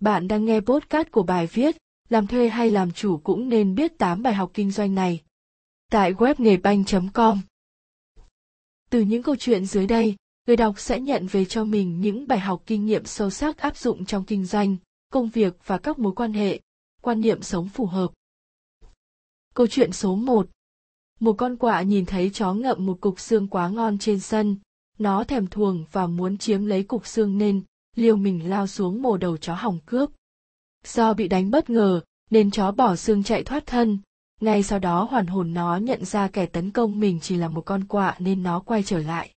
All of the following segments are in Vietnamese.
Bạn đang nghe podcast của bài viết Làm thuê hay làm chủ cũng nên biết 8 bài học kinh doanh này. Tại web nghề banh.com Từ những câu chuyện dưới đây, người đọc sẽ nhận về cho mình những bài học kinh nghiệm sâu sắc áp dụng trong kinh doanh, công việc và các mối quan hệ, quan niệm sống phù hợp. Câu chuyện số 1 Một con quạ nhìn thấy chó ngậm một cục xương quá ngon trên sân, nó thèm thuồng và muốn chiếm lấy cục xương nên liều mình lao xuống mồ đầu chó hỏng cướp. Do bị đánh bất ngờ, nên chó bỏ xương chạy thoát thân. Ngay sau đó hoàn hồn nó nhận ra kẻ tấn công mình chỉ là một con quạ nên nó quay trở lại.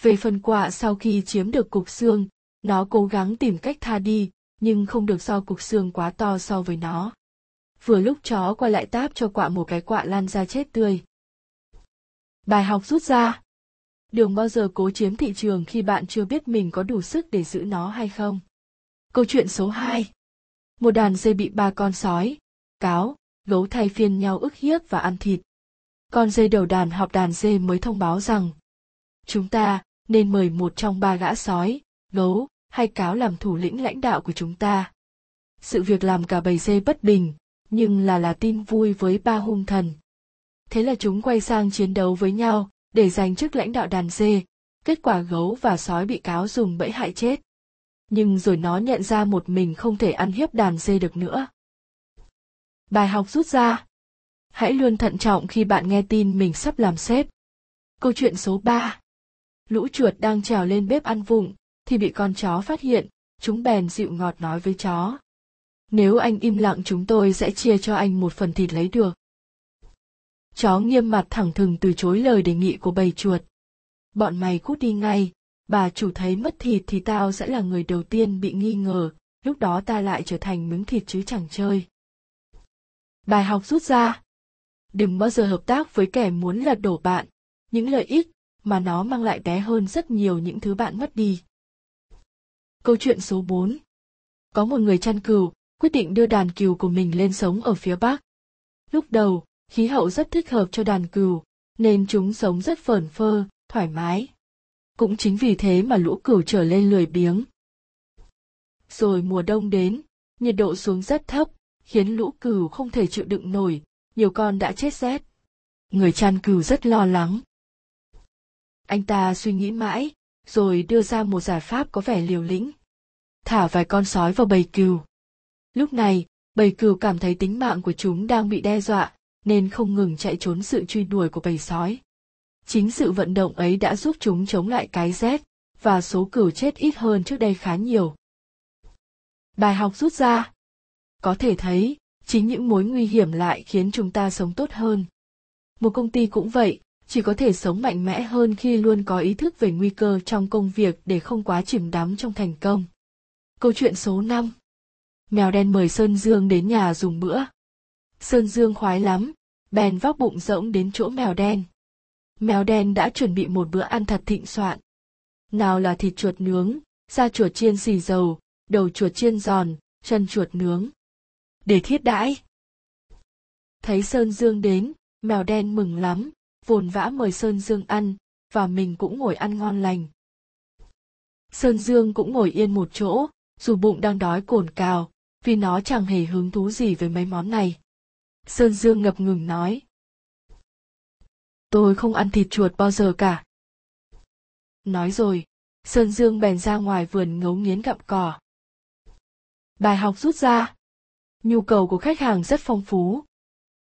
Về phần quạ sau khi chiếm được cục xương, nó cố gắng tìm cách tha đi, nhưng không được do cục xương quá to so với nó. Vừa lúc chó quay lại táp cho quạ một cái quạ lan ra chết tươi. Bài học rút ra đừng bao giờ cố chiếm thị trường khi bạn chưa biết mình có đủ sức để giữ nó hay không. Câu chuyện số 2 Một đàn dê bị ba con sói, cáo, gấu thay phiên nhau ức hiếp và ăn thịt. Con dê đầu đàn họp đàn dê mới thông báo rằng Chúng ta nên mời một trong ba gã sói, gấu hay cáo làm thủ lĩnh lãnh đạo của chúng ta. Sự việc làm cả bầy dê bất bình, nhưng là là tin vui với ba hung thần. Thế là chúng quay sang chiến đấu với nhau, để giành chức lãnh đạo đàn dê, kết quả gấu và sói bị cáo dùng bẫy hại chết. Nhưng rồi nó nhận ra một mình không thể ăn hiếp đàn dê được nữa. Bài học rút ra Hãy luôn thận trọng khi bạn nghe tin mình sắp làm sếp. Câu chuyện số 3 Lũ chuột đang trèo lên bếp ăn vụng, thì bị con chó phát hiện, chúng bèn dịu ngọt nói với chó. Nếu anh im lặng chúng tôi sẽ chia cho anh một phần thịt lấy được. Chó nghiêm mặt thẳng thừng từ chối lời đề nghị của bầy chuột. Bọn mày cút đi ngay, bà chủ thấy mất thịt thì tao sẽ là người đầu tiên bị nghi ngờ, lúc đó ta lại trở thành miếng thịt chứ chẳng chơi. Bài học rút ra Đừng bao giờ hợp tác với kẻ muốn lật đổ bạn, những lợi ích mà nó mang lại bé hơn rất nhiều những thứ bạn mất đi. Câu chuyện số 4 Có một người chăn cừu, quyết định đưa đàn cừu của mình lên sống ở phía Bắc. Lúc đầu, khí hậu rất thích hợp cho đàn cừu, nên chúng sống rất phờn phơ, thoải mái. Cũng chính vì thế mà lũ cừu trở lên lười biếng. Rồi mùa đông đến, nhiệt độ xuống rất thấp, khiến lũ cừu không thể chịu đựng nổi, nhiều con đã chết rét. Người chăn cừu rất lo lắng. Anh ta suy nghĩ mãi, rồi đưa ra một giải pháp có vẻ liều lĩnh. Thả vài con sói vào bầy cừu. Lúc này, bầy cừu cảm thấy tính mạng của chúng đang bị đe dọa, nên không ngừng chạy trốn sự truy đuổi của bầy sói. Chính sự vận động ấy đã giúp chúng chống lại cái rét, và số cừu chết ít hơn trước đây khá nhiều. Bài học rút ra Có thể thấy, chính những mối nguy hiểm lại khiến chúng ta sống tốt hơn. Một công ty cũng vậy, chỉ có thể sống mạnh mẽ hơn khi luôn có ý thức về nguy cơ trong công việc để không quá chìm đắm trong thành công. Câu chuyện số 5 Mèo đen mời Sơn Dương đến nhà dùng bữa. Sơn Dương khoái lắm, bèn vác bụng rỗng đến chỗ mèo đen. Mèo đen đã chuẩn bị một bữa ăn thật thịnh soạn. Nào là thịt chuột nướng, da chuột chiên xì dầu, đầu chuột chiên giòn, chân chuột nướng. Để thiết đãi. Thấy Sơn Dương đến, mèo đen mừng lắm, vồn vã mời Sơn Dương ăn, và mình cũng ngồi ăn ngon lành. Sơn Dương cũng ngồi yên một chỗ, dù bụng đang đói cồn cào, vì nó chẳng hề hứng thú gì với mấy món này. Sơn Dương ngập ngừng nói. Tôi không ăn thịt chuột bao giờ cả. Nói rồi, Sơn Dương bèn ra ngoài vườn ngấu nghiến gặm cỏ. Bài học rút ra. Nhu cầu của khách hàng rất phong phú.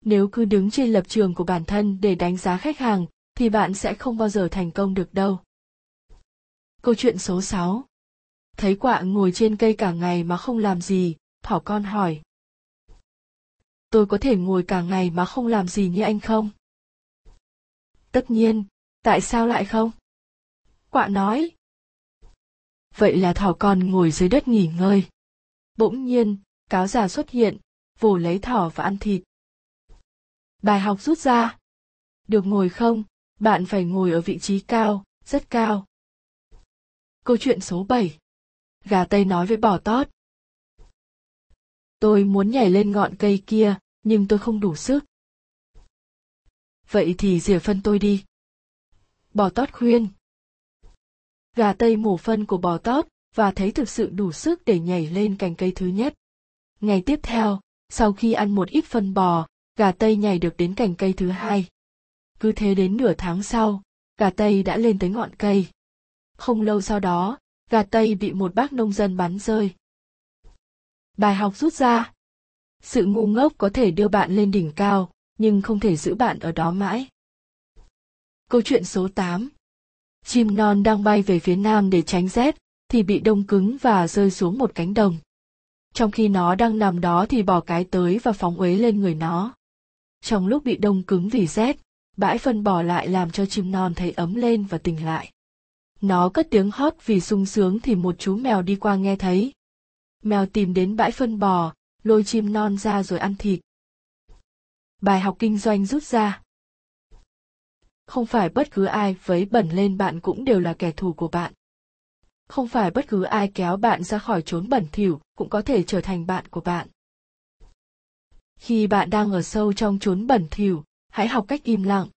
Nếu cứ đứng trên lập trường của bản thân để đánh giá khách hàng, thì bạn sẽ không bao giờ thành công được đâu. Câu chuyện số 6 Thấy quạ ngồi trên cây cả ngày mà không làm gì, thỏ con hỏi tôi có thể ngồi cả ngày mà không làm gì như anh không? Tất nhiên, tại sao lại không? Quạ nói. Vậy là thỏ con ngồi dưới đất nghỉ ngơi. Bỗng nhiên, cáo già xuất hiện, vồ lấy thỏ và ăn thịt. Bài học rút ra. Được ngồi không? Bạn phải ngồi ở vị trí cao, rất cao. Câu chuyện số 7 gà tây nói với bò tót tôi muốn nhảy lên ngọn cây kia nhưng tôi không đủ sức vậy thì rỉa phân tôi đi bò tót khuyên gà tây mổ phân của bò tót và thấy thực sự đủ sức để nhảy lên cành cây thứ nhất. Ngày tiếp theo, sau khi ăn một ít phân bò, gà tây nhảy được đến cành cây thứ hai. Cứ thế đến nửa tháng sau, gà tây đã lên tới ngọn cây. Không lâu sau đó, gà tây bị một bác nông dân bắn rơi. Bài học rút ra Sự ngu ngốc có thể đưa bạn lên đỉnh cao, nhưng không thể giữ bạn ở đó mãi. Câu chuyện số 8 Chim non đang bay về phía nam để tránh rét, thì bị đông cứng và rơi xuống một cánh đồng. Trong khi nó đang nằm đó thì bò cái tới và phóng uế lên người nó. Trong lúc bị đông cứng vì rét, bãi phân bò lại làm cho chim non thấy ấm lên và tỉnh lại. Nó cất tiếng hót vì sung sướng thì một chú mèo đi qua nghe thấy. Mèo tìm đến bãi phân bò, lôi chim non ra rồi ăn thịt. Bài học kinh doanh rút ra. Không phải bất cứ ai vấy bẩn lên bạn cũng đều là kẻ thù của bạn. Không phải bất cứ ai kéo bạn ra khỏi chốn bẩn thỉu cũng có thể trở thành bạn của bạn. Khi bạn đang ở sâu trong chốn bẩn thỉu, hãy học cách im lặng,